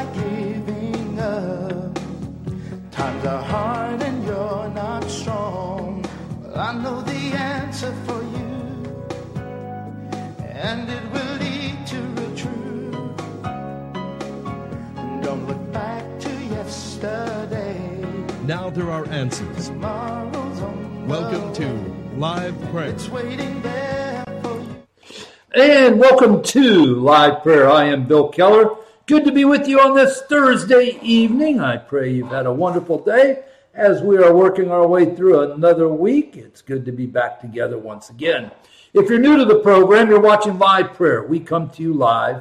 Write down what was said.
like giving up. Times are hard and you're not strong. Well, I know the answer for you, and it will lead to real truth. Don't look back to yesterday. Now there are answers. Tomorrow's on the Welcome to. Live Prayer. It's waiting there for you. And welcome to Live Prayer. I am Bill Keller. Good to be with you on this Thursday evening. I pray you've had a wonderful day as we are working our way through another week. It's good to be back together once again. If you're new to the program, you're watching Live Prayer. We come to you live